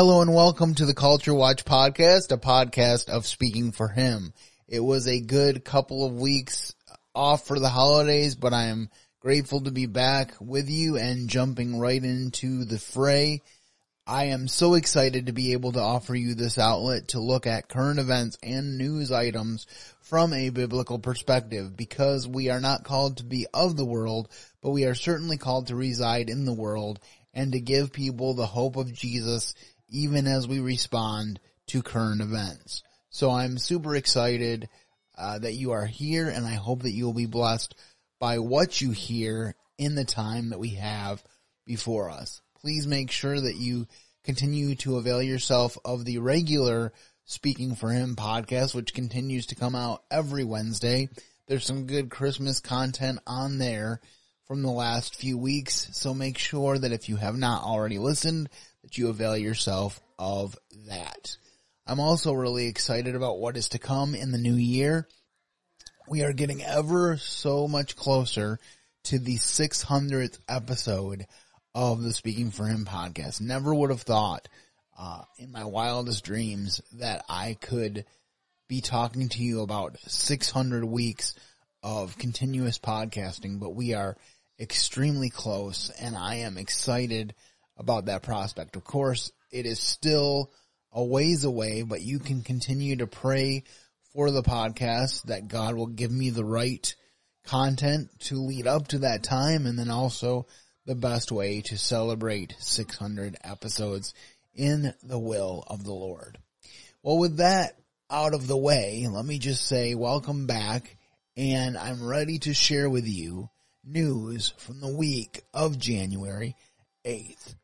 Hello and welcome to the Culture Watch podcast, a podcast of speaking for him. It was a good couple of weeks off for the holidays, but I am grateful to be back with you and jumping right into the fray. I am so excited to be able to offer you this outlet to look at current events and news items from a biblical perspective because we are not called to be of the world, but we are certainly called to reside in the world and to give people the hope of Jesus even as we respond to current events. So I'm super excited uh, that you are here and I hope that you will be blessed by what you hear in the time that we have before us. Please make sure that you continue to avail yourself of the regular Speaking for Him podcast, which continues to come out every Wednesday. There's some good Christmas content on there from the last few weeks. So make sure that if you have not already listened, that you avail yourself of that. I'm also really excited about what is to come in the new year. We are getting ever so much closer to the 600th episode of the Speaking for Him podcast. Never would have thought uh, in my wildest dreams that I could be talking to you about 600 weeks of continuous podcasting, but we are extremely close and I am excited about that prospect. Of course, it is still a ways away, but you can continue to pray for the podcast that God will give me the right content to lead up to that time and then also the best way to celebrate 600 episodes in the will of the Lord. Well, with that out of the way, let me just say welcome back and I'm ready to share with you news from the week of January 8th.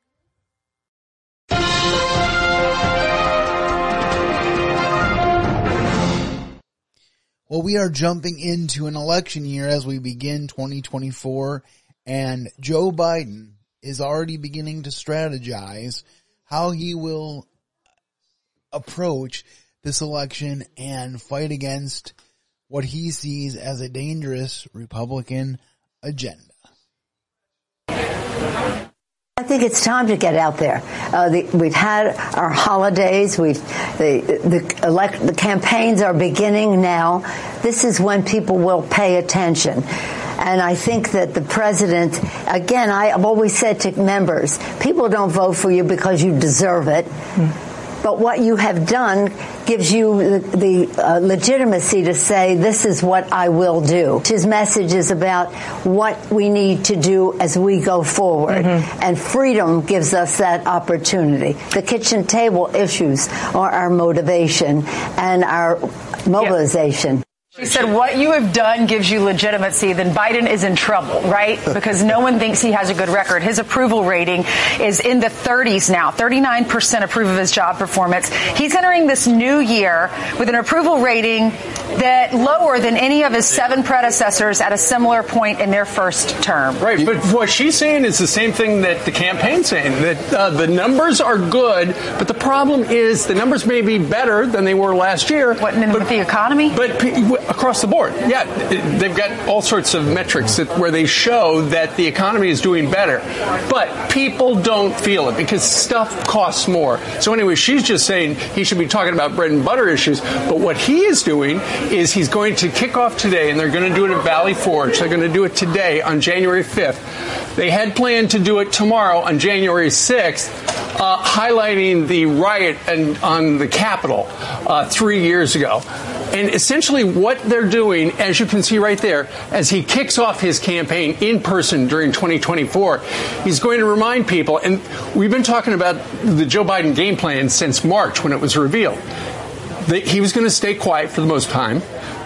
Well, we are jumping into an election year as we begin 2024 and Joe Biden is already beginning to strategize how he will approach this election and fight against what he sees as a dangerous Republican agenda. I think it's time to get out there. Uh, the, we've had our holidays. We've the the, elect, the campaigns are beginning now. This is when people will pay attention. And I think that the president, again, I, have always said to members, people don't vote for you because you deserve it. Mm but what you have done gives you the, the uh, legitimacy to say, this is what I will do. His message is about what we need to do as we go forward. Mm-hmm. And freedom gives us that opportunity. The kitchen table issues are our motivation and our mobilization. She said, what you have done gives you legitimacy, then Biden is in trouble, right? Because no one thinks he has a good record. His approval rating is in the 30s now. 39% approve of his job performance. He's entering this new year with an approval rating that lower than any of his seven predecessors at a similar point in their first term. Right, but what she's saying is the same thing that the campaign's saying, that uh, the numbers are good, but the problem is the numbers may be better than they were last year. What, but, with the economy? But across the board. Yeah, they've got all sorts of metrics that, where they show that the economy is doing better. But people don't feel it because stuff costs more. So anyway, she's just saying he should be talking about bread and butter issues. But what he is doing is he's going to kick off today, and they're going to do it at Valley Forge. They're going to do it today on January 5th. They had planned to do it tomorrow on January 6th, uh, highlighting the riot and, on the Capitol uh, three years ago. And essentially, what they're doing, as you can see right there, as he kicks off his campaign in person during 2024, he's going to remind people, and we've been talking about the Joe Biden game plan since March when it was revealed, that he was going to stay quiet for the most time.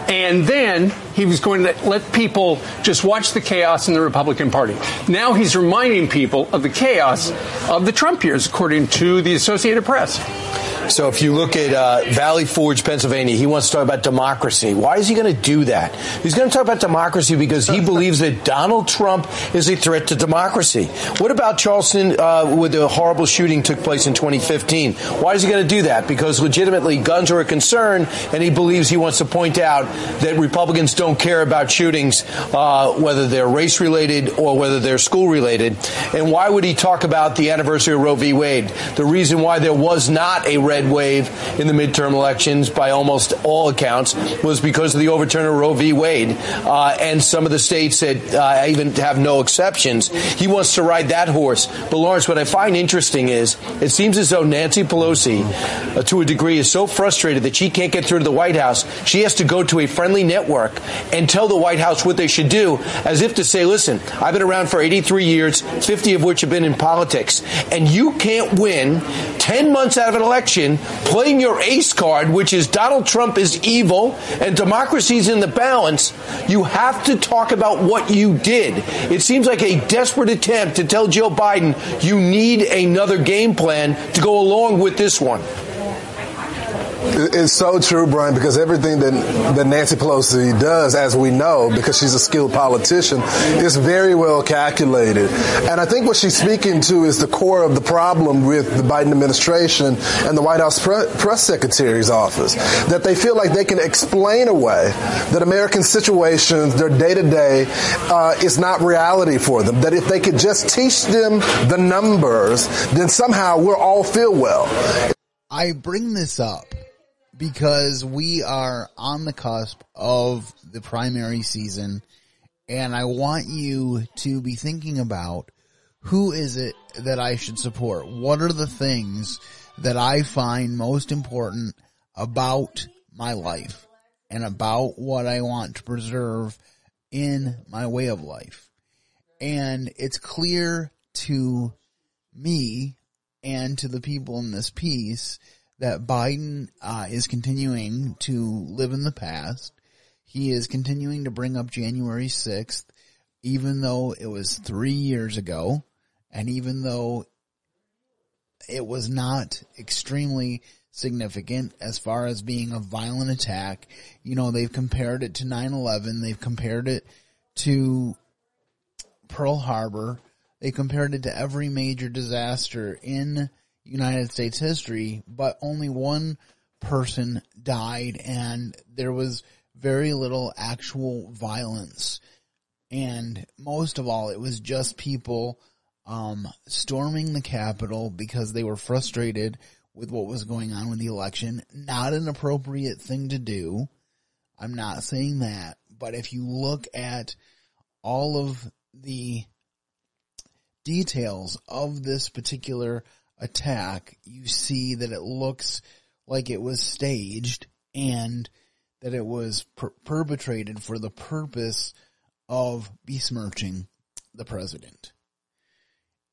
And then he was going to let people just watch the chaos in the Republican Party. Now he's reminding people of the chaos of the Trump years, according to the Associated Press. So if you look at uh, Valley Forge, Pennsylvania, he wants to talk about democracy. Why is he going to do that? He's going to talk about democracy because he believes that Donald Trump is a threat to democracy. What about Charleston, uh, with the horrible shooting took place in 2015? Why is he going to do that? Because legitimately guns are a concern, and he believes he wants to point out that Republicans don't care about shootings, uh, whether they're race related or whether they're school related. And why would he talk about the anniversary of Roe v. Wade? The reason why there was not a red wave in the midterm elections, by almost all accounts, was because of the overturn of Roe v. Wade uh, and some of the states that uh, even have no exceptions. He wants to ride that horse. But Lawrence, what I find interesting is it seems as though Nancy Pelosi, uh, to a degree, is so frustrated that she can't get through to the White House. She has to go to a friendly network and tell the White House what they should do, as if to say, listen, I've been around for 83 years, 50 of which have been in politics, and you can't win 10 months out of an election playing your ace card, which is Donald Trump is evil and democracy's in the balance. You have to talk about what you did. It seems like a desperate attempt to tell Joe Biden you need another game plan to go along with this one. It's so true, Brian, because everything that, that Nancy Pelosi does, as we know, because she's a skilled politician, is very well calculated. And I think what she's speaking to is the core of the problem with the Biden administration and the White House press secretary's office. That they feel like they can explain away that American situations, their day to day, is not reality for them. That if they could just teach them the numbers, then somehow we'll all feel well. I bring this up because we are on the cusp of the primary season and I want you to be thinking about who is it that I should support? What are the things that I find most important about my life and about what I want to preserve in my way of life? And it's clear to me and to the people in this piece that Biden uh, is continuing to live in the past. He is continuing to bring up January 6th, even though it was three years ago, and even though it was not extremely significant as far as being a violent attack. You know, they've compared it to 9-11. They've compared it to Pearl Harbor. They compared it to every major disaster in United States history, but only one person died and there was very little actual violence. And most of all, it was just people, um, storming the Capitol because they were frustrated with what was going on with the election. Not an appropriate thing to do. I'm not saying that, but if you look at all of the details of this particular attack, you see that it looks like it was staged and that it was per- perpetrated for the purpose of besmirching the president.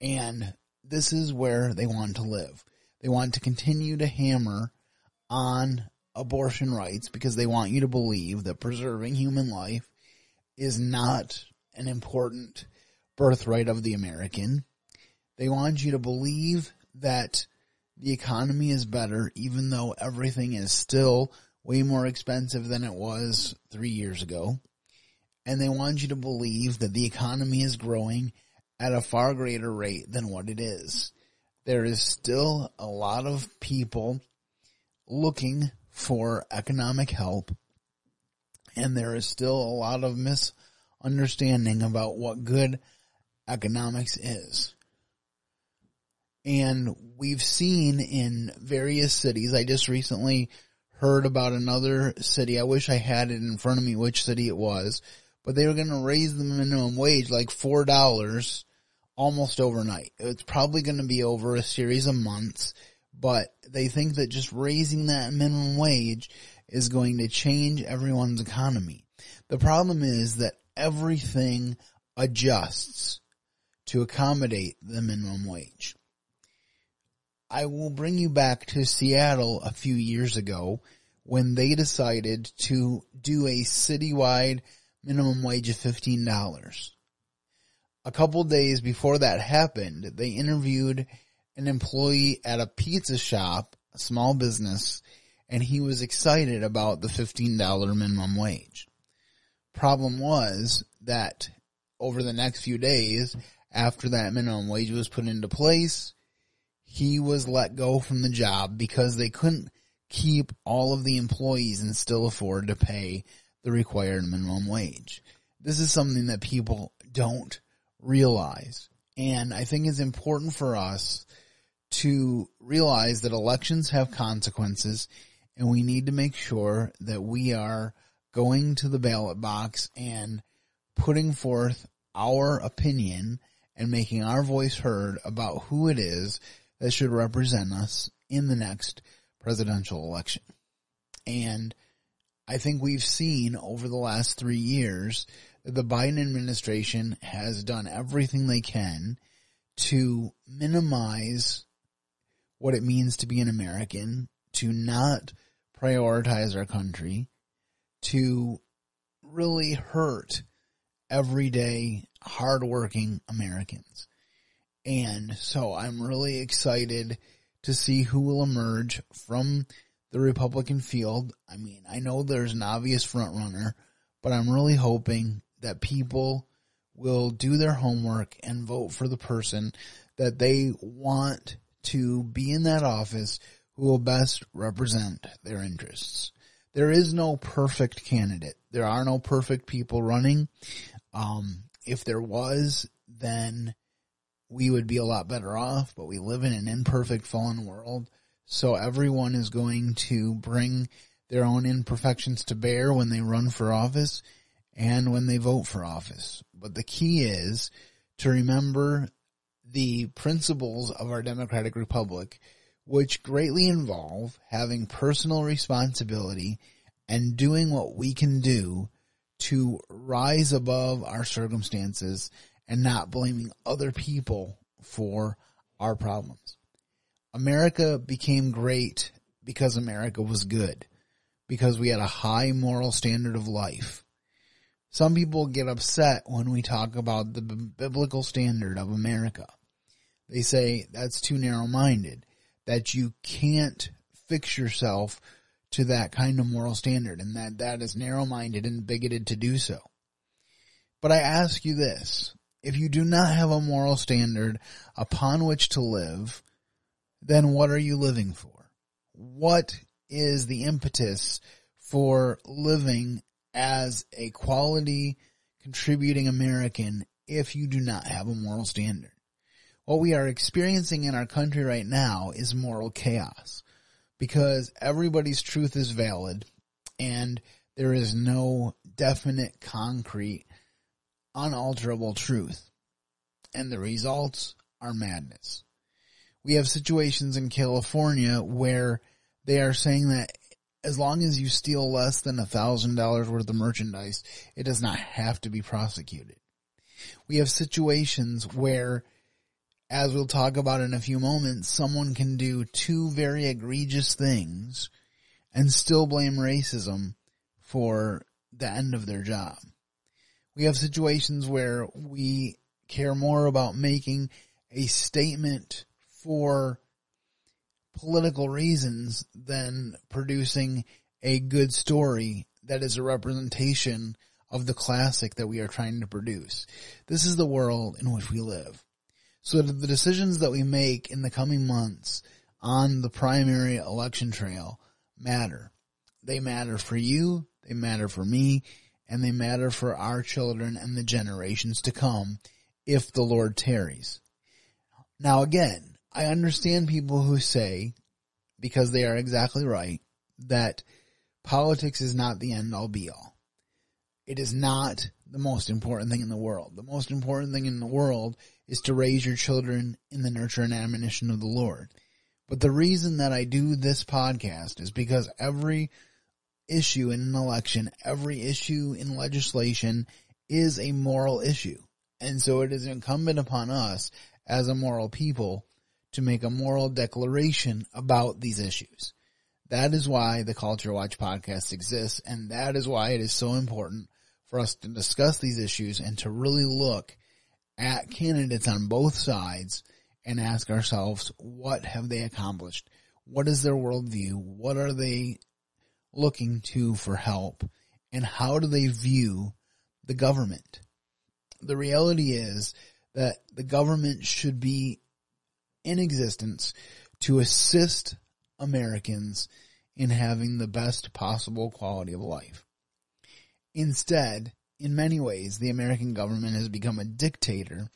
And this is where they want to live. They want to continue to hammer on abortion rights because they want you to believe that preserving human life is not an important birthright of the American. They want you to believe that the economy is better, even though everything is still way more expensive than it was three years ago. And they want you to believe that the economy is growing at a far greater rate than what it is. There is still a lot of people looking for economic help, and there is still a lot of misunderstanding about what good economics is. And we've seen in various cities, I just recently heard about another city. I wish I had it in front of me which city it was, but they were going to raise the minimum wage like $4 almost overnight. It's probably going to be over a series of months, but they think that just raising that minimum wage is going to change everyone's economy. The problem is that everything adjusts to accommodate the minimum wage. I will bring you back to Seattle a few years ago when they decided to do a citywide minimum wage of $15. A couple days before that happened, they interviewed an employee at a pizza shop a small business and he was excited about the $15 minimum wage. Problem was that over the next few days after that minimum wage was put into place, he was let go from the job because they couldn't keep all of the employees and still afford to pay the required minimum wage. This is something that people don't realize. And I think it's important for us to realize that elections have consequences and we need to make sure that we are going to the ballot box and putting forth our opinion and making our voice heard about who it is that should represent us in the next presidential election. And I think we've seen over the last three years that the Biden administration has done everything they can to minimize what it means to be an American, to not prioritize our country, to really hurt everyday hardworking Americans. And so I'm really excited to see who will emerge from the Republican field. I mean, I know there's an obvious front runner, but I'm really hoping that people will do their homework and vote for the person that they want to be in that office who will best represent their interests. There is no perfect candidate. There are no perfect people running. Um, if there was, then we would be a lot better off, but we live in an imperfect fallen world. So everyone is going to bring their own imperfections to bear when they run for office and when they vote for office. But the key is to remember the principles of our democratic republic, which greatly involve having personal responsibility and doing what we can do to rise above our circumstances and not blaming other people for our problems. America became great because America was good, because we had a high moral standard of life. Some people get upset when we talk about the biblical standard of America. They say that's too narrow minded, that you can't fix yourself to that kind of moral standard and that that is narrow minded and bigoted to do so. But I ask you this, if you do not have a moral standard upon which to live, then what are you living for? What is the impetus for living as a quality contributing American if you do not have a moral standard? What we are experiencing in our country right now is moral chaos because everybody's truth is valid and there is no definite, concrete, unalterable truth. And the results are madness. We have situations in California where they are saying that as long as you steal less than a thousand dollars worth of merchandise, it does not have to be prosecuted. We have situations where as we'll talk about in a few moments, someone can do two very egregious things and still blame racism for the end of their job. We have situations where we care more about making a statement for political reasons than producing a good story that is a representation of the classic that we are trying to produce. This is the world in which we live. So the decisions that we make in the coming months on the primary election trail matter. They matter for you, they matter for me, and they matter for our children and the generations to come if the Lord tarries. Now again, I understand people who say, because they are exactly right, that politics is not the end all be all. It is not the most important thing in the world. The most important thing in the world is to raise your children in the nurture and admonition of the Lord. But the reason that I do this podcast is because every issue in an election, every issue in legislation is a moral issue. And so it is incumbent upon us as a moral people to make a moral declaration about these issues. That is why the Culture Watch podcast exists and that is why it is so important for us to discuss these issues and to really look at candidates on both sides and ask ourselves, what have they accomplished? What is their worldview? What are they looking to for help? And how do they view the government? The reality is that the government should be in existence to assist Americans in having the best possible quality of life. Instead, in many ways, the American government has become a dictator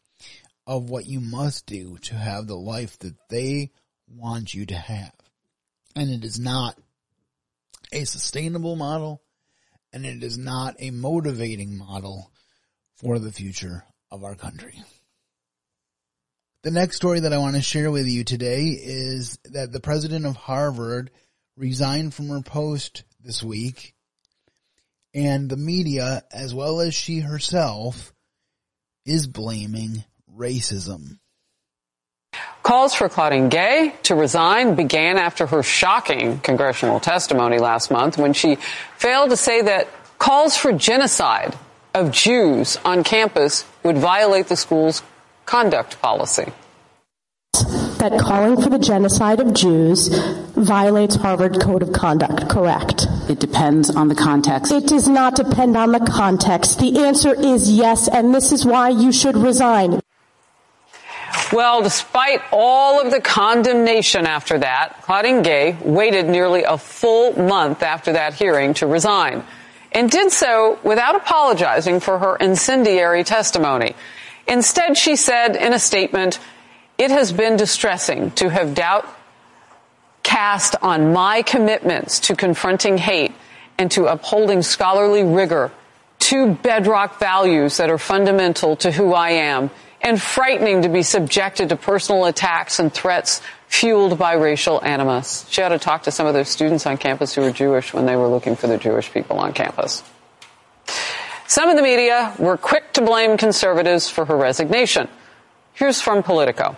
of what you must do to have the life that they want you to have. And it is not a sustainable model and it is not a motivating model for the future of our country. The next story that I want to share with you today is that the president of Harvard resigned from her post this week and the media, as well as she herself, is blaming racism. Calls for Claudine Gay to resign began after her shocking congressional testimony last month when she failed to say that calls for genocide of Jews on campus would violate the school's conduct policy. That calling for the genocide of Jews violates Harvard Code of Conduct, correct? It depends on the context. It does not depend on the context. The answer is yes, and this is why you should resign. Well, despite all of the condemnation after that, Claudine Gay waited nearly a full month after that hearing to resign and did so without apologizing for her incendiary testimony. Instead, she said in a statement, it has been distressing to have doubt cast on my commitments to confronting hate and to upholding scholarly rigor, two bedrock values that are fundamental to who I am, and frightening to be subjected to personal attacks and threats fueled by racial animus. She had to talk to some of those students on campus who were Jewish when they were looking for the Jewish people on campus. Some of the media were quick to blame conservatives for her resignation. Here's from Politico.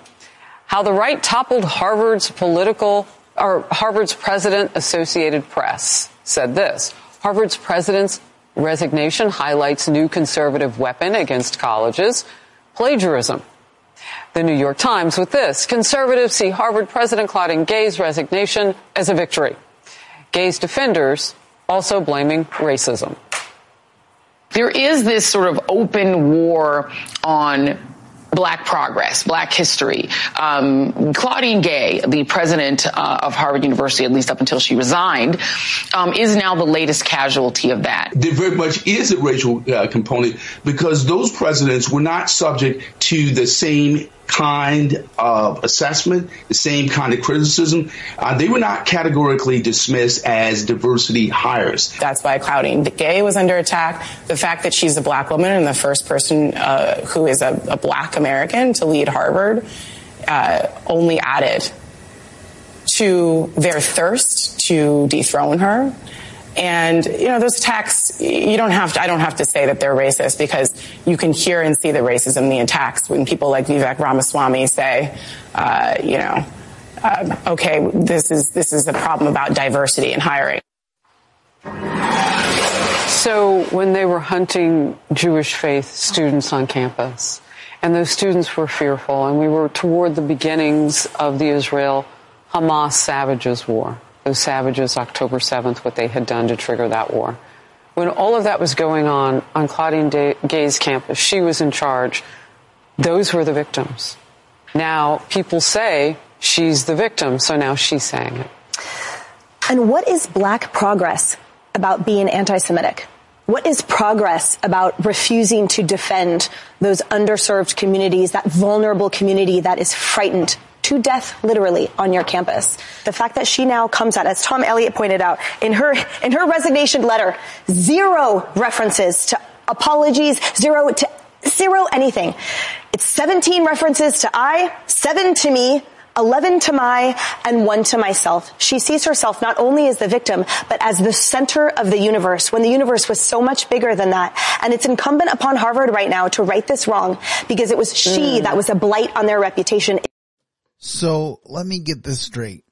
How the right toppled Harvard's political or Harvard's president Associated Press said this. Harvard's president's resignation highlights new conservative weapon against colleges, plagiarism. The New York Times with this. Conservatives see Harvard President Claudine Gay's resignation as a victory. Gay's defenders also blaming racism. There is this sort of open war on black progress, black history. Um, Claudine Gay, the president uh, of Harvard University, at least up until she resigned, um, is now the latest casualty of that. There very much is a racial uh, component because those presidents were not subject to the same kind of assessment, the same kind of criticism. Uh, they were not categorically dismissed as diversity hires. That's why Claudine Gay was under attack. The fact that she's a black woman and the first person uh, who is a, a, black American to lead Harvard uh, only added to their thirst to dethrone her. And, you know, those attacks, you don't have to, I don't have to say that they're racist because you can hear and see the racism in the attacks when people like Vivek Ramaswamy say, uh, you know, uh, okay, this is, this is a problem about diversity in hiring. So when they were hunting Jewish faith students on campus, and those students were fearful, and we were toward the beginnings of the Israel Hamas savages war those savages October 7th, what they had done to trigger that war. When all of that was going on on Claudine Gay's campus, she was in charge. Those were the victims. Now people say she's the victim, so now she's saying it. And what is black progress about being anti-Semitic? What is progress about refusing to defend those underserved communities, that vulnerable community that is frightened to death literally on your campus. The fact that she now comes out, as Tom Elliott pointed out, in her, in her resignation letter, zero references to apologies, zero to, zero anything. It's 17 references to I, seven to me, 11 to my, and one to myself. She sees herself not only as the victim, but as the center of the universe when the universe was so much bigger than that. And it's incumbent upon Harvard right now to right this wrong because it was she mm. that was a blight on their reputation. So let me get this straight.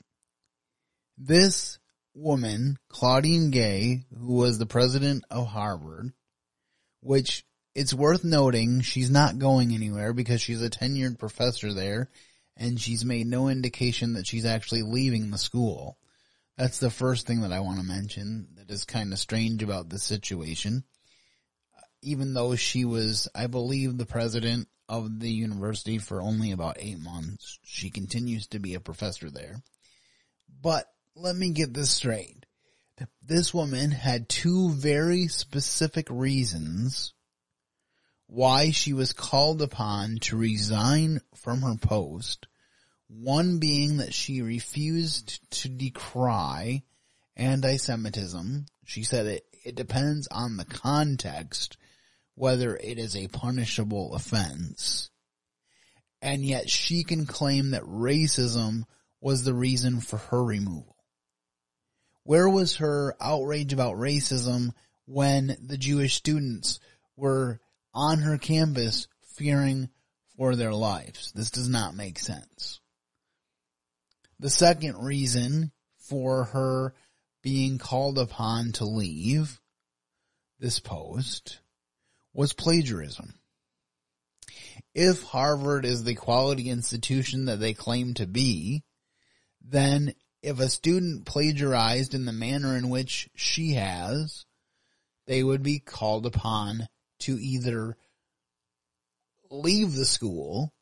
This woman, Claudine Gay, who was the president of Harvard, which it's worth noting she's not going anywhere because she's a tenured professor there and she's made no indication that she's actually leaving the school. That's the first thing that I want to mention that is kind of strange about this situation. Even though she was, I believe, the president of the university for only about eight months, she continues to be a professor there. But let me get this straight. This woman had two very specific reasons why she was called upon to resign from her post. One being that she refused to decry anti-Semitism. She said it, it depends on the context whether it is a punishable offense. And yet she can claim that racism was the reason for her removal. Where was her outrage about racism when the Jewish students were on her campus fearing for their lives? This does not make sense. The second reason for her being called upon to leave this post was plagiarism. If Harvard is the quality institution that they claim to be, then if a student plagiarized in the manner in which she has, they would be called upon to either leave the school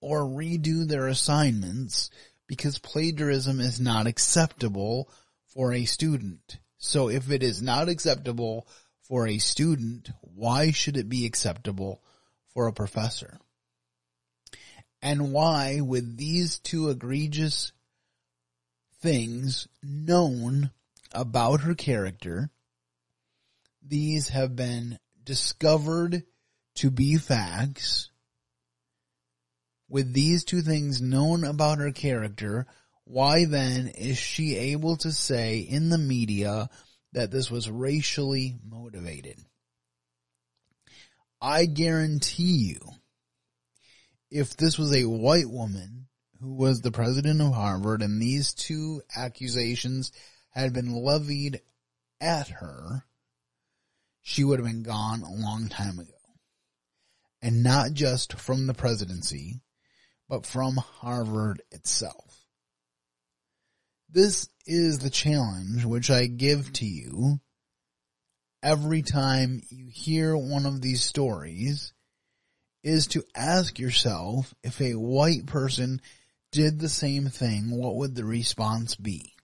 or redo their assignments because plagiarism is not acceptable for a student. So if it is not acceptable for a student, why should it be acceptable for a professor? And why, with these two egregious things known about her character. These have been discovered to be facts. With these two things known about her character, why then is she able to say in the media that this was racially motivated? I guarantee you, if this was a white woman who was the president of Harvard, and these two accusations had been levied at her, she would have been gone a long time ago. And not just from the presidency, but from Harvard itself. This is the challenge which I give to you every time you hear one of these stories is to ask yourself if a white person did the same thing, what would the response be?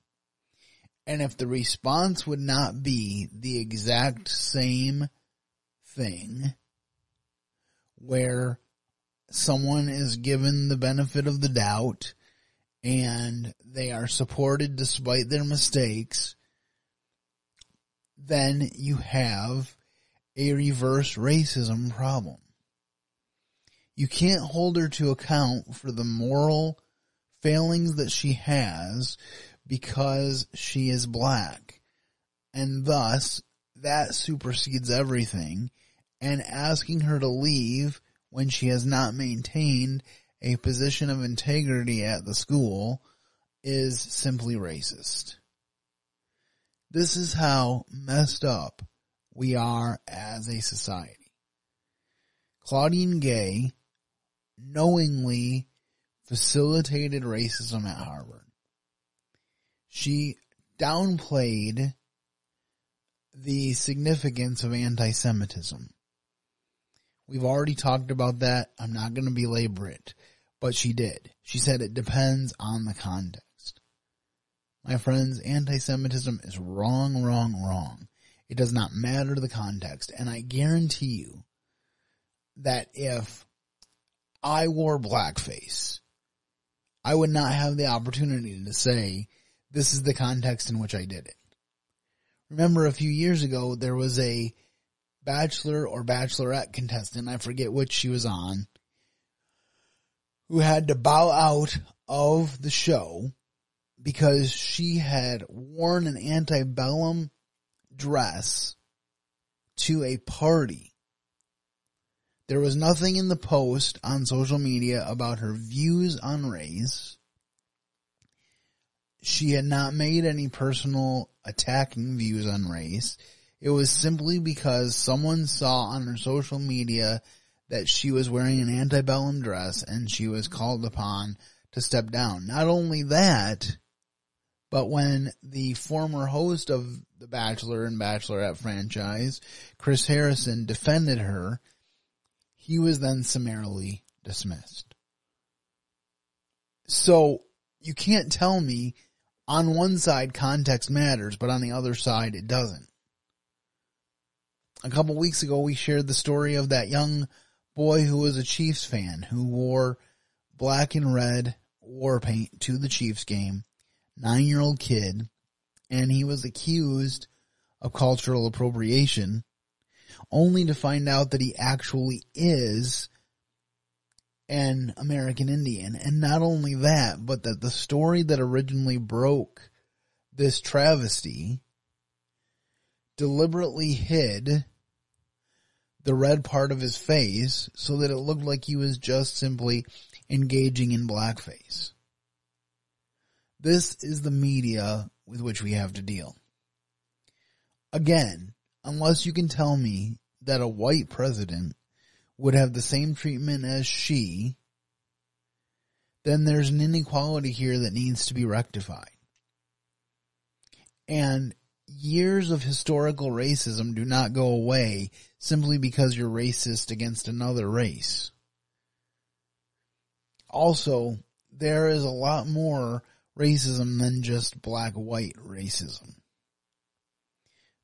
And if the response would not be the exact same thing, where someone is given the benefit of the doubt and they are supported despite their mistakes, then you have a reverse racism problem. You can't hold her to account for the moral failings that she has because she is black. And thus, that supersedes everything. And asking her to leave when she has not maintained a position of integrity at the school is simply racist. This is how messed up we are as a society. Claudine Gay knowingly facilitated racism at Harvard. She downplayed the significance of anti-Semitism. We've already talked about that. I'm not going to belabor it, but she did. She said it depends on the context. My friends, anti-Semitism is wrong, wrong, wrong. It does not matter the context. And I guarantee you that if I wore blackface I would not have the opportunity to say, this is the context in which I did it. Remember a few years ago, there was a bachelor or bachelorette contestant, I forget which she was on, who had to bow out of the show because she had worn an antebellum dress to a party there was nothing in the post on social media about her views on race. She had not made any personal attacking views on race. It was simply because someone saw on her social media that she was wearing an antebellum dress and she was called upon to step down. Not only that, but when the former host of the Bachelor and Bachelorette franchise, Chris Harrison, defended her, he was then summarily dismissed. So you can't tell me on one side context matters, but on the other side it doesn't. A couple weeks ago we shared the story of that young boy who was a Chiefs fan who wore black and red war paint to the Chiefs game, nine year old kid, and he was accused of cultural appropriation only to find out that he actually is an American Indian. And not only that, but that the story that originally broke this travesty deliberately hid the red part of his face so that it looked like he was just simply engaging in blackface. This is the media with which we have to deal. Again, unless you can tell me that a white president would have the same treatment as she, then there's an inequality here that needs to be rectified. And years of historical racism do not go away simply because you're racist against another race. Also, there is a lot more racism than just black white racism.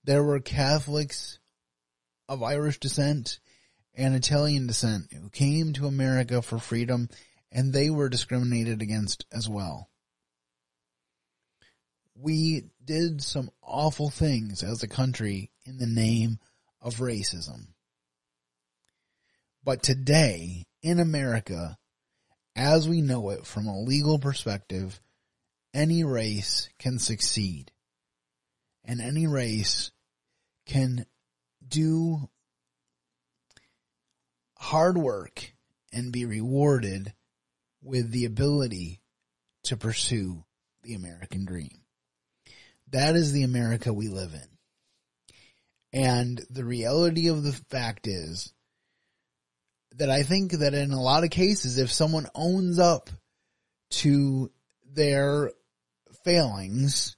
There were Catholics of Irish descent and Italian descent who came to America for freedom and they were discriminated against as well. We did some awful things as a country in the name of racism. But today, in America, as we know it from a legal perspective, any race can succeed. And any race can do hard work and be rewarded with the ability to pursue the American dream. That is the America we live in. And the reality of the fact is that I think that in a lot of cases, if someone owns up to their failings,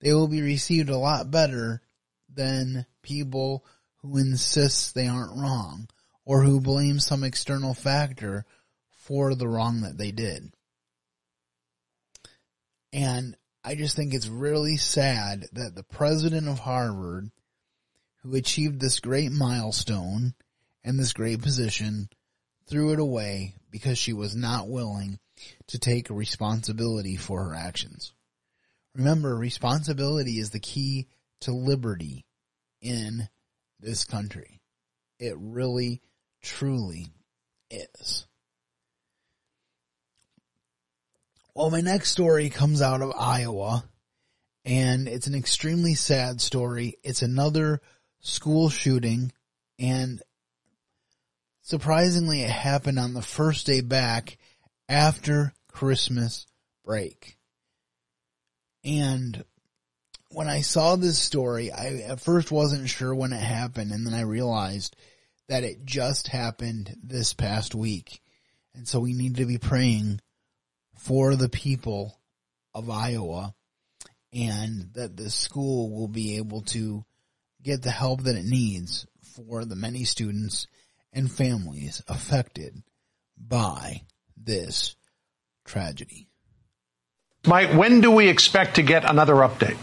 they will be received a lot better than people who insist they aren't wrong or who blame some external factor for the wrong that they did. And I just think it's really sad that the president of Harvard, who achieved this great milestone and this great position, threw it away because she was not willing to take responsibility for her actions. Remember, responsibility is the key to liberty in this country. It really, truly is. Well, my next story comes out of Iowa, and it's an extremely sad story. It's another school shooting, and surprisingly, it happened on the first day back after Christmas break. And when I saw this story, I at first wasn't sure when it happened, and then I realized that it just happened this past week. And so we need to be praying for the people of Iowa and that the school will be able to get the help that it needs for the many students and families affected by this tragedy. Mike, when do we expect to get another update?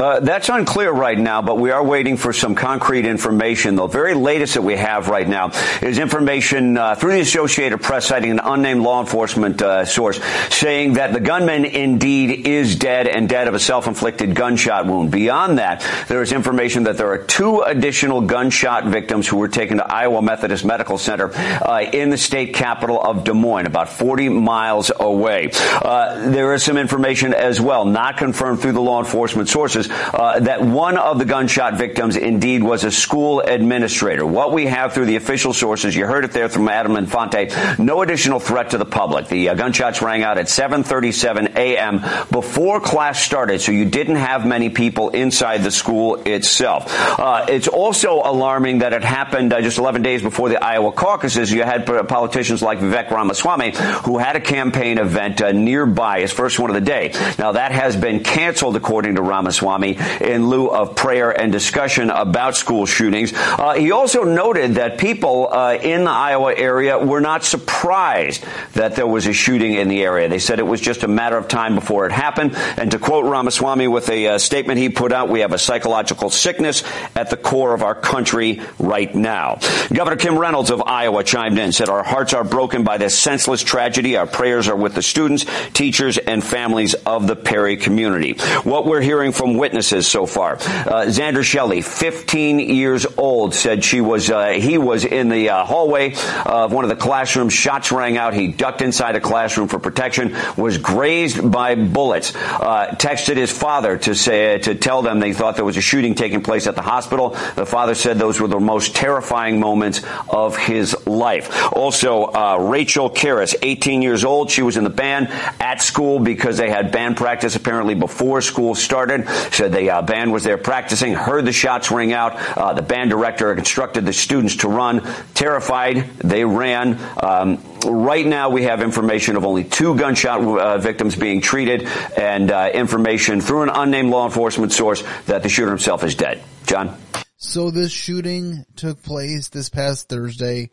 Uh, that's unclear right now, but we are waiting for some concrete information. The very latest that we have right now is information uh, through the Associated Press citing an unnamed law enforcement uh, source saying that the gunman indeed is dead and dead of a self-inflicted gunshot wound. Beyond that, there is information that there are two additional gunshot victims who were taken to Iowa Methodist Medical Center uh, in the state capital of Des Moines, about 40 miles away. Uh, there is some information as well, not confirmed through the law enforcement sources, uh, that one of the gunshot victims indeed was a school administrator. What we have through the official sources, you heard it there from Adam Infante, no additional threat to the public. The uh, gunshots rang out at 7:37 a.m. before class started, so you didn't have many people inside the school itself. Uh, it's also alarming that it happened uh, just 11 days before the Iowa caucuses. You had politicians like Vivek Ramaswamy who had a campaign event uh, nearby, his first one of the day. Now that has been canceled, according to Ramaswamy, in lieu of prayer and discussion about school shootings. Uh, he also noted that people uh, in the Iowa area were not surprised that there was a shooting in the area. They said it was just a matter of time before it happened. And to quote Ramaswamy with a uh, statement he put out, we have a psychological sickness at the core of our country right now. Governor Kim Reynolds of Iowa chimed in, said, Our hearts are broken by this senseless tragedy. Our prayers are with the students, teachers, and families of the Perry community. What we're hearing from witnesses so far, uh, Xander Shelley, 15 years old, said she was, uh, he was in the uh, hallway of one of the classrooms. Shots rang out. He ducked inside a classroom for protection, was grazed by bullets, uh, texted his father to say, to tell them they thought there was a shooting taking place at the hospital. The father said those were the most terrifying moments of his life. Also, uh, Rachel Karras, 18 years old. She was in the band at school because they had band practice apparently before school started. Said the uh, band was there practicing, heard the shots ring out. Uh, the band director instructed the students to run. Terrified, they ran. Um, right now, we have information of only two gunshot uh, victims being treated and uh, information through an unnamed law enforcement source that the shooter himself is dead. John? So this shooting took place this past Thursday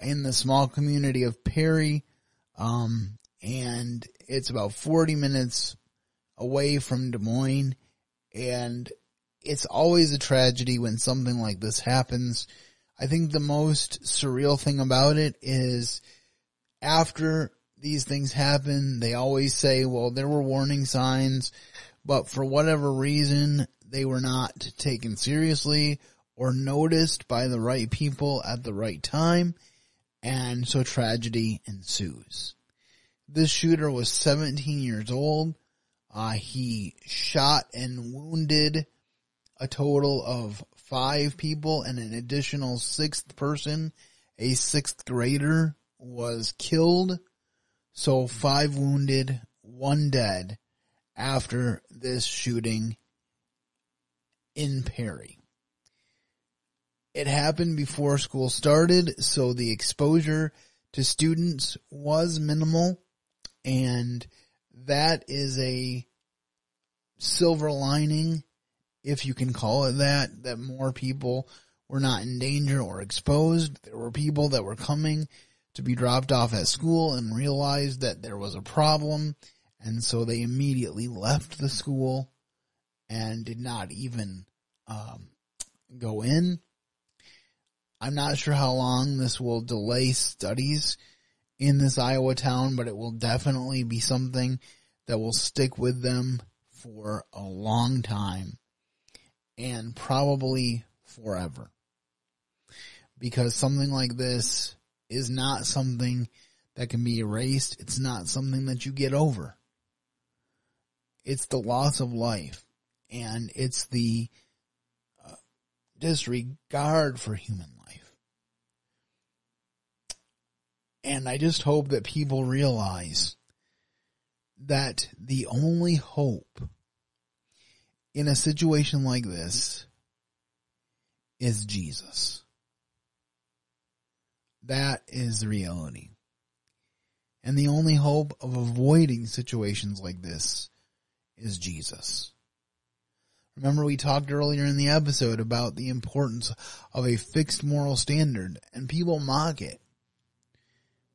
in the small community of Perry. Um, and it's about 40 minutes away from Des Moines. And it's always a tragedy when something like this happens. I think the most surreal thing about it is after these things happen, they always say, well, there were warning signs, but for whatever reason, they were not taken seriously or noticed by the right people at the right time. And so tragedy ensues. This shooter was 17 years old. Uh, he shot and wounded a total of five people and an additional sixth person, a sixth grader, was killed. So five wounded, one dead after this shooting in Perry. It happened before school started, so the exposure to students was minimal, and that is a silver lining, if you can call it that, that more people were not in danger or exposed. There were people that were coming to be dropped off at school and realized that there was a problem, and so they immediately left the school and did not even um, go in. I'm not sure how long this will delay studies in this Iowa town, but it will definitely be something that will stick with them for a long time and probably forever. Because something like this is not something that can be erased. It's not something that you get over. It's the loss of life and it's the uh, disregard for human And I just hope that people realize that the only hope in a situation like this is Jesus. That is the reality. And the only hope of avoiding situations like this is Jesus. Remember we talked earlier in the episode about the importance of a fixed moral standard and people mock it.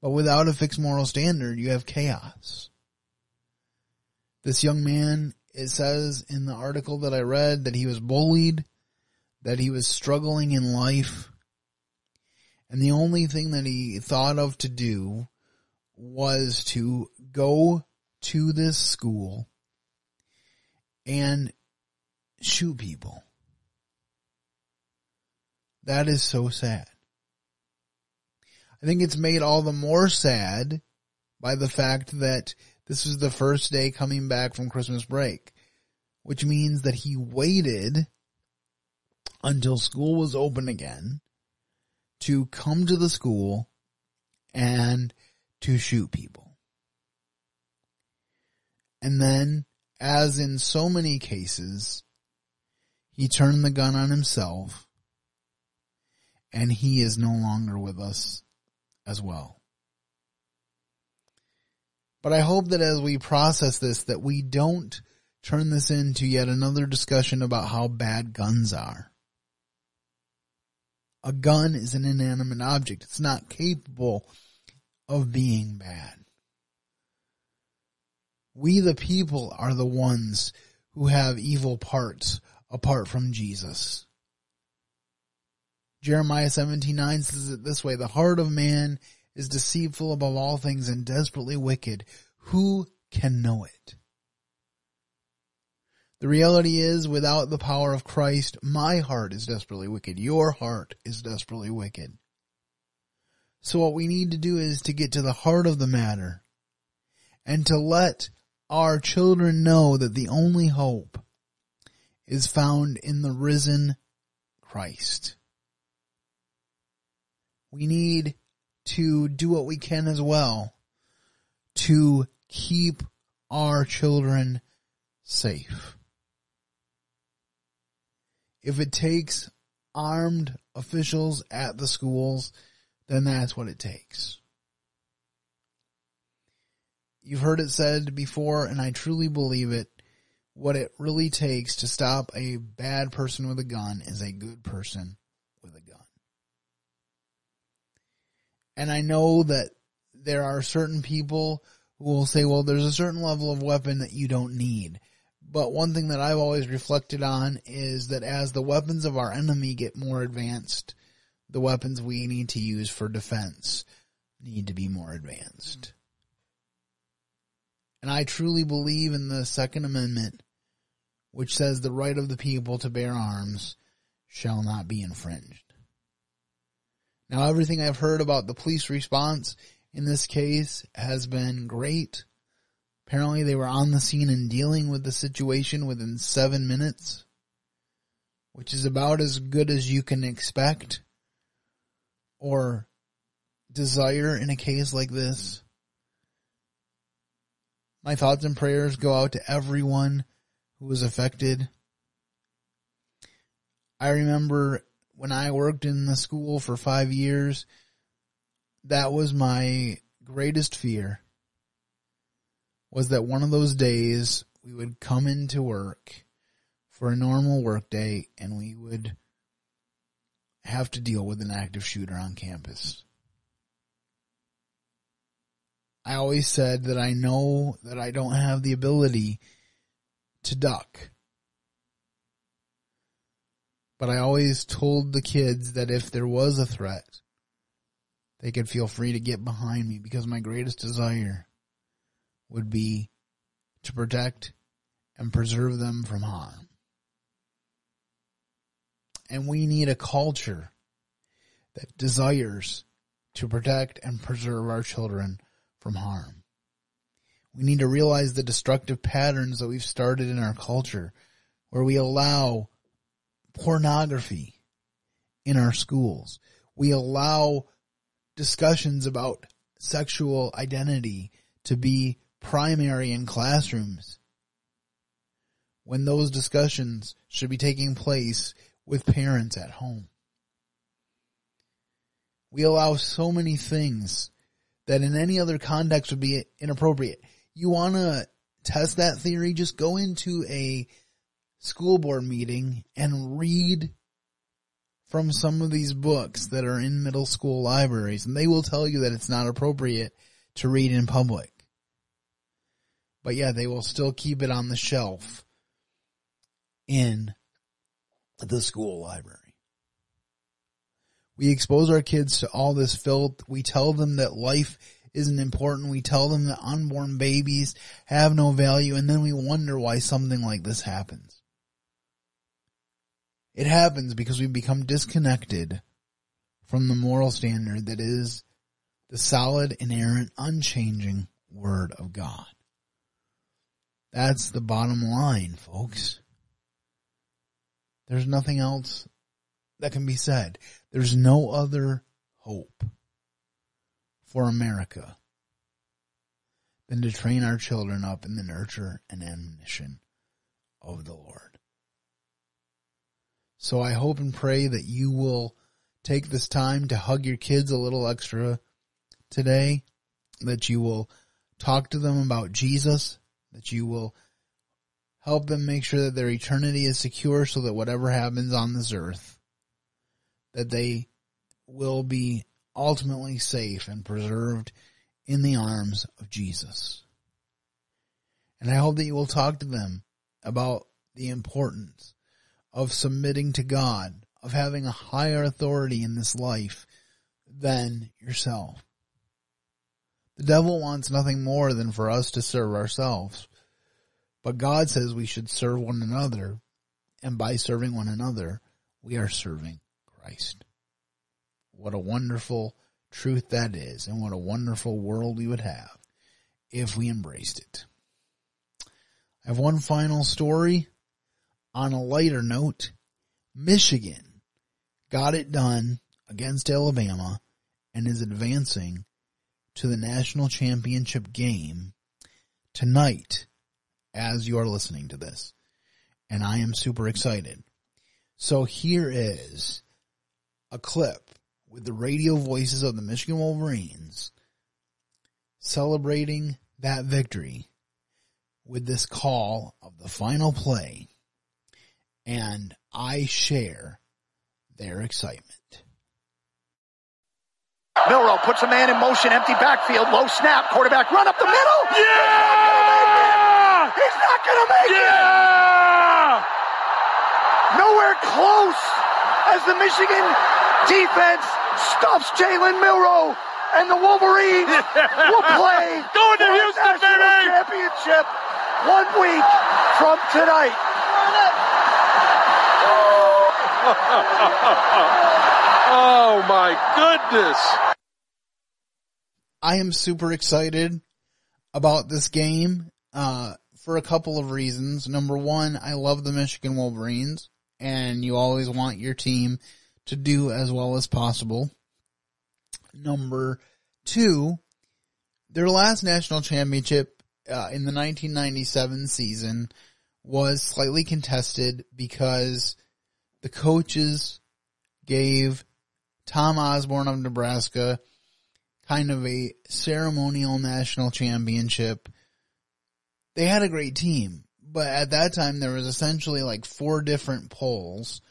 But without a fixed moral standard, you have chaos. This young man, it says in the article that I read that he was bullied, that he was struggling in life, and the only thing that he thought of to do was to go to this school and shoot people. That is so sad. I think it's made all the more sad by the fact that this is the first day coming back from Christmas break. which means that he waited until school was open again to come to the school and to shoot people. And then, as in so many cases, he turned the gun on himself and he is no longer with us as well. But I hope that as we process this, that we don't turn this into yet another discussion about how bad guns are. A gun is an inanimate object. It's not capable of being bad. We the people are the ones who have evil parts apart from Jesus. Jeremiah 17:9 says it this way, the heart of man is deceitful above all things and desperately wicked. Who can know it? The reality is, without the power of Christ, my heart is desperately wicked. Your heart is desperately wicked. So what we need to do is to get to the heart of the matter and to let our children know that the only hope is found in the risen Christ. We need to do what we can as well to keep our children safe. If it takes armed officials at the schools, then that's what it takes. You've heard it said before, and I truly believe it. What it really takes to stop a bad person with a gun is a good person with a gun. And I know that there are certain people who will say, well, there's a certain level of weapon that you don't need. But one thing that I've always reflected on is that as the weapons of our enemy get more advanced, the weapons we need to use for defense need to be more advanced. And I truly believe in the Second Amendment, which says the right of the people to bear arms shall not be infringed. Now everything I've heard about the police response in this case has been great. Apparently they were on the scene and dealing with the situation within seven minutes, which is about as good as you can expect or desire in a case like this. My thoughts and prayers go out to everyone who was affected. I remember when I worked in the school for five years, that was my greatest fear was that one of those days we would come into work for a normal work day and we would have to deal with an active shooter on campus. I always said that I know that I don't have the ability to duck. But I always told the kids that if there was a threat, they could feel free to get behind me because my greatest desire would be to protect and preserve them from harm. And we need a culture that desires to protect and preserve our children from harm. We need to realize the destructive patterns that we've started in our culture where we allow pornography in our schools. We allow discussions about sexual identity to be primary in classrooms when those discussions should be taking place with parents at home. We allow so many things that in any other context would be inappropriate. You want to test that theory? Just go into a school board meeting and read from some of these books that are in middle school libraries and they will tell you that it's not appropriate to read in public. But yeah, they will still keep it on the shelf in the school library. We expose our kids to all this filth. We tell them that life isn't important. We tell them that unborn babies have no value and then we wonder why something like this happens. It happens because we've become disconnected from the moral standard that is the solid, inerrant, unchanging Word of God. That's the bottom line, folks. There's nothing else that can be said. There's no other hope for America than to train our children up in the nurture and admonition of the Lord. So I hope and pray that you will take this time to hug your kids a little extra today, that you will talk to them about Jesus, that you will help them make sure that their eternity is secure so that whatever happens on this earth, that they will be ultimately safe and preserved in the arms of Jesus. And I hope that you will talk to them about the importance of submitting to God, of having a higher authority in this life than yourself. The devil wants nothing more than for us to serve ourselves. But God says we should serve one another, and by serving one another, we are serving Christ. What a wonderful truth that is, and what a wonderful world we would have if we embraced it. I have one final story. On a lighter note, Michigan got it done against Alabama and is advancing to the national championship game tonight as you are listening to this. And I am super excited. So here is a clip with the radio voices of the Michigan Wolverines celebrating that victory with this call of the final play. And I share their excitement. Milroe puts a man in motion, empty backfield, low snap, quarterback run up the middle. Yeah! He's not going to make it! yeah! Nowhere close as the Michigan defense stops Jalen Milroe and the Wolverines yeah! will play going to Houston, baby! championship one week from tonight. oh my goodness. I am super excited about this game uh, for a couple of reasons. Number one, I love the Michigan Wolverines, and you always want your team to do as well as possible. Number two, their last national championship uh, in the 1997 season was slightly contested because the coaches gave Tom Osborne of Nebraska kind of a ceremonial national championship. They had a great team, but at that time there was essentially like four different polls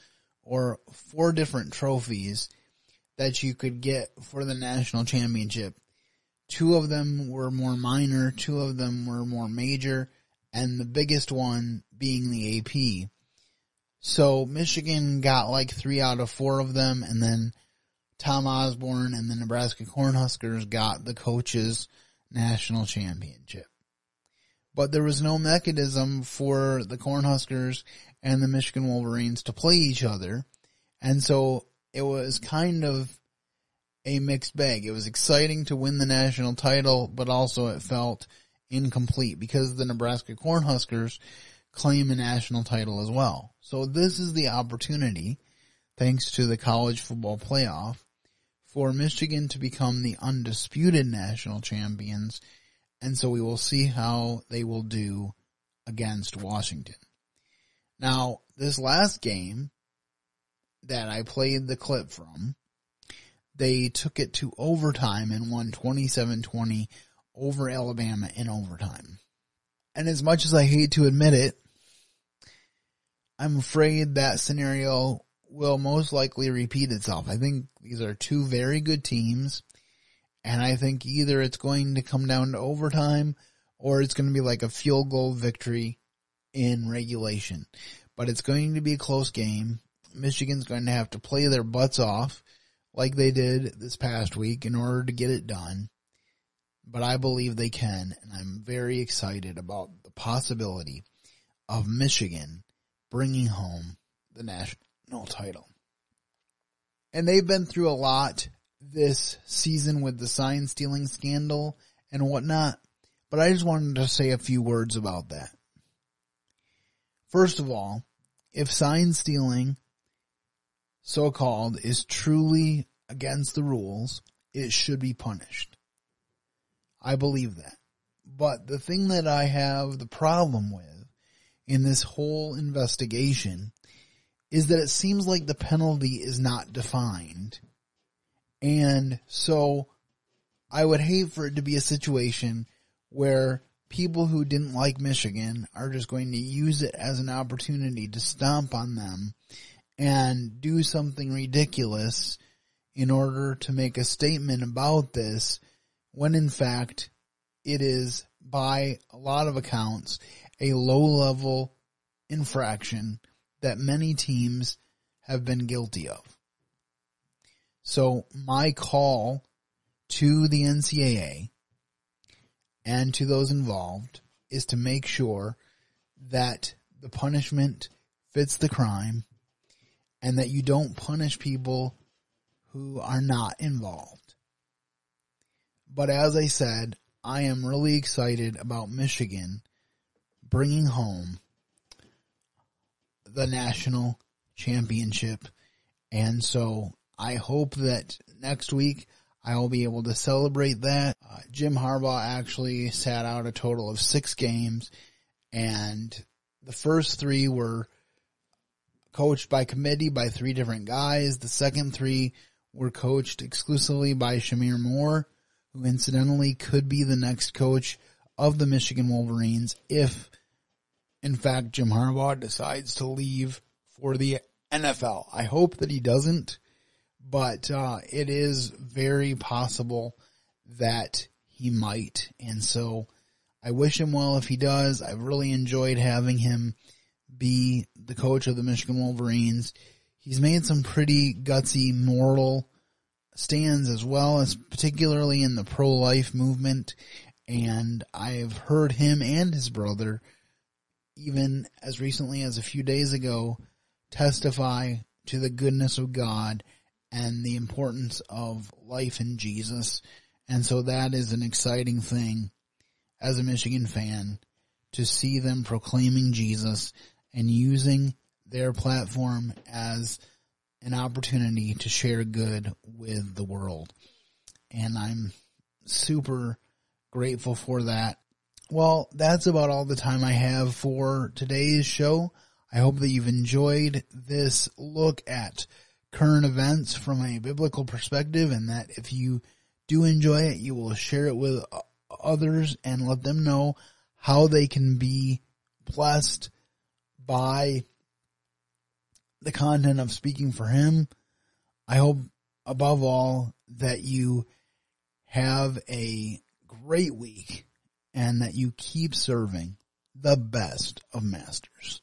or four different trophies that you could get for the national championship. Two of them were more minor, two of them were more major, and the biggest one being the AP. So Michigan got like three out of four of them, and then Tom Osborne and the Nebraska Cornhuskers got the coaches national championship. But there was no mechanism for the Cornhuskers and the Michigan Wolverines to play each other. And so it was kind of a mixed bag. It was exciting to win the national title, but also it felt incomplete because the Nebraska Cornhuskers claim a national title as well. So this is the opportunity, thanks to the college football playoff, for Michigan to become the undisputed national champions. And so we will see how they will do against Washington. Now, this last game that I played the clip from, they took it to overtime and won 27-20 over Alabama in overtime. And as much as I hate to admit it, I'm afraid that scenario will most likely repeat itself. I think these are two very good teams, and I think either it's going to come down to overtime or it's going to be like a field goal victory in regulation. But it's going to be a close game. Michigan's going to have to play their butts off like they did this past week in order to get it done. But I believe they can, and I'm very excited about the possibility of Michigan bringing home the national title. And they've been through a lot this season with the sign stealing scandal and whatnot, but I just wanted to say a few words about that. First of all, if sign stealing, so called, is truly against the rules, it should be punished. I believe that. But the thing that I have the problem with in this whole investigation is that it seems like the penalty is not defined. And so I would hate for it to be a situation where people who didn't like Michigan are just going to use it as an opportunity to stomp on them and do something ridiculous in order to make a statement about this when in fact it is by a lot of accounts a low level infraction that many teams have been guilty of. So my call to the NCAA and to those involved is to make sure that the punishment fits the crime and that you don't punish people who are not involved. But as I said, I am really excited about Michigan bringing home the national championship. And so I hope that next week I will be able to celebrate that. Uh, Jim Harbaugh actually sat out a total of six games and the first three were coached by committee by three different guys. The second three were coached exclusively by Sherrone Moore, who incidentally could be the next coach of the Michigan Wolverines if in fact Jim Harbaugh decides to leave for the NFL. I hope that he doesn't, but uh, it is very possible that he might. And so I wish him well if he does. I've really enjoyed having him be the coach of the Michigan Wolverines. He's made some pretty gutsy moral stands as well as particularly in the pro-life movement. And I've heard him and his brother, even as recently as a few days ago, testify to the goodness of God and the importance of life in Jesus. And so that is an exciting thing as a Michigan fan to see them proclaiming Jesus and using their platform as an opportunity to share good with the world. And I'm super grateful for that. Well, that's about all the time I have for today's show. I hope that you've enjoyed this look at current events from a biblical perspective and that if you do enjoy it, you will share it with others and let them know how they can be blessed by the content of speaking for him. I hope above all that you have a great week and that you keep serving the best of masters.